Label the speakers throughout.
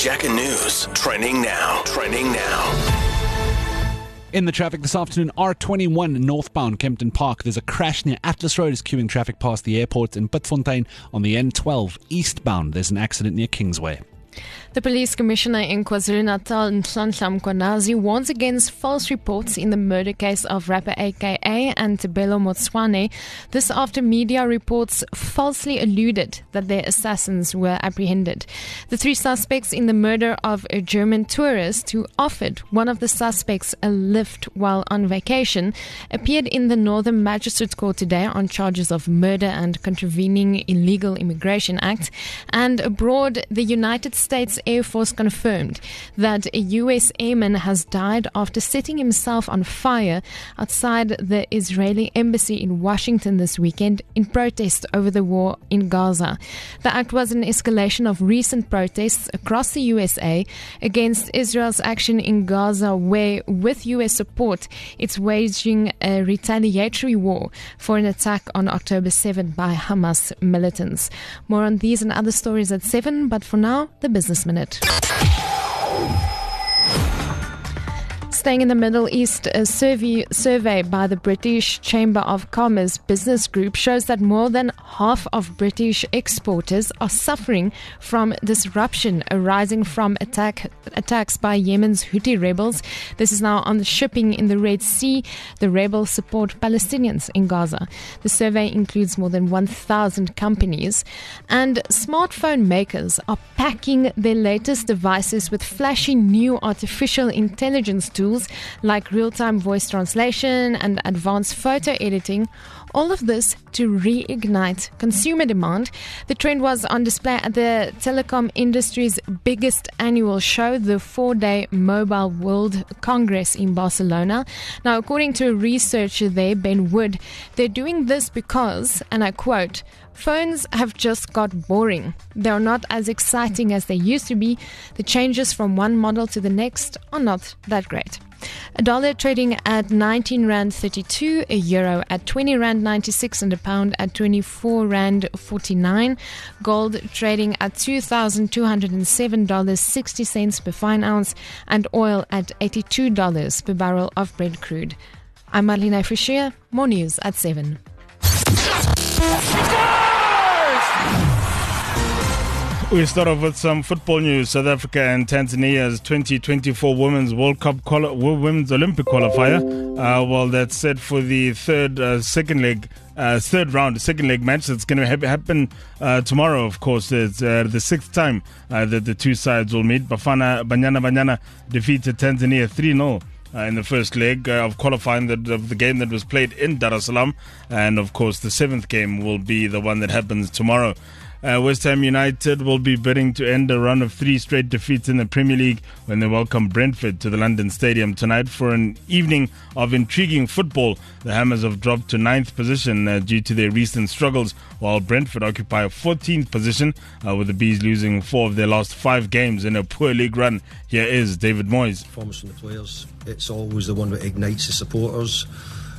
Speaker 1: Jacker News. Trending now. Trending now.
Speaker 2: In the traffic this afternoon, R21 northbound Kempton Park. There's a crash near Atlas Road is queuing traffic past the airport in Witfontein on the N12 eastbound. There's an accident near Kingsway.
Speaker 3: The police commissioner in KwaZulu-Natal, Nhlanhla Mkhwanazi, warns against false reports in the murder case of rapper AKA and Tebello Motsoane. This after media reports falsely alluded that their assassins were apprehended. The three suspects in the murder of a German tourist who offered one of the suspects a lift while on vacation appeared in the Northern Magistrates Court today on charges of murder and contravening illegal immigration act. And abroad, the United States Air Force confirmed that a U.S. airman has died after setting himself on fire outside the Israeli embassy in Washington this weekend in protest over the war in Gaza. The act was an escalation of recent protests across the USA against Israel's action in Gaza, where, with U.S. support, it's waging a retaliatory war for an attack on October 7 by Hamas militants. More on these and other stories at 7, but for now, the business minute. Staying in the Middle East, a survey, survey by the British Chamber of Commerce Business Group shows that more than half of British exporters are suffering from disruption arising from attack, attacks by Yemen's Houthi rebels. This is now on the shipping in the Red Sea. The rebels support Palestinians in Gaza. The survey includes more than 1,000 companies, and smartphone makers are packing their latest devices with flashy new artificial intelligence tools like real time voice translation and advanced photo editing. All of this to reignite consumer demand. The trend was on display at the telecom industry's biggest annual show, the four day Mobile World Congress in Barcelona. Now, according to a researcher there, Ben Wood, they're doing this because, and I quote, Phones have just got boring. They are not as exciting as they used to be. The changes from one model to the next are not that great. A dollar trading at 19 rand 32, a euro at 20 rand 96 and a pound at 24 rand 49. Gold trading at $2,207.60 per fine ounce and oil at $82 per barrel of Brent crude. I'm Marlene Fischer. More news at 7.
Speaker 4: We start off with some football news. South Africa and Tanzania's 2024 Women's World Cup quali- Women's Olympic qualifier. Uh, well, that's set for the third, uh, second leg, uh, third round, second leg match. That's going to ha- happen uh, tomorrow. Of course, it's uh, the sixth time uh, that the two sides will meet. Bafana Banyana Banyana defeated Tanzania 3 0 uh, in the first leg uh, of qualifying the, of the game that was played in Dar es Salaam. And of course, the seventh game will be the one that happens tomorrow. Uh, West Ham United will be bidding to end a run of three straight defeats in the Premier League when they welcome Brentford to the London Stadium tonight for an evening of intriguing football. The Hammers have dropped to ninth position uh, due to their recent struggles, while Brentford occupy a 14th position, uh, with the Bees losing four of their last five games in a poor league run. Here is David Moyes.
Speaker 5: Performance from the players, it's always the one that ignites the supporters.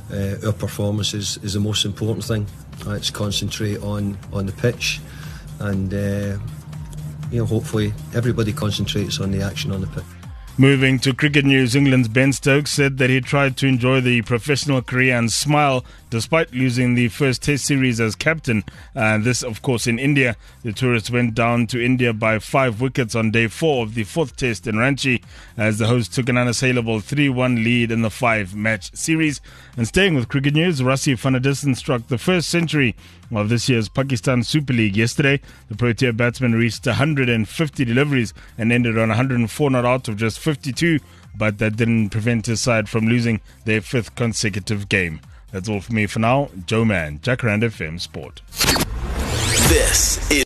Speaker 5: Uh, our performance is, is the most important thing. Let's concentrate on, on the pitch and uh, you know hopefully everybody concentrates on the action on the pitch.
Speaker 4: Moving to cricket news, England's Ben Stokes said that he tried to enjoy the professional career and smile despite losing the first Test series as captain. And this, of course, in India. The tourists went down to India by five wickets on day four of the fourth Test in Ranchi as the hosts took an unassailable 3 1 lead in the five match series. And staying with cricket news, der Dussen struck the first century of this year's Pakistan Super League yesterday. The Protea batsman reached 150 deliveries and ended on 104 not out of just 52, but that didn't prevent his side from losing their fifth consecutive game. That's all for me for now. Joe Man, Jack Jacaranda FM Sport.
Speaker 1: This is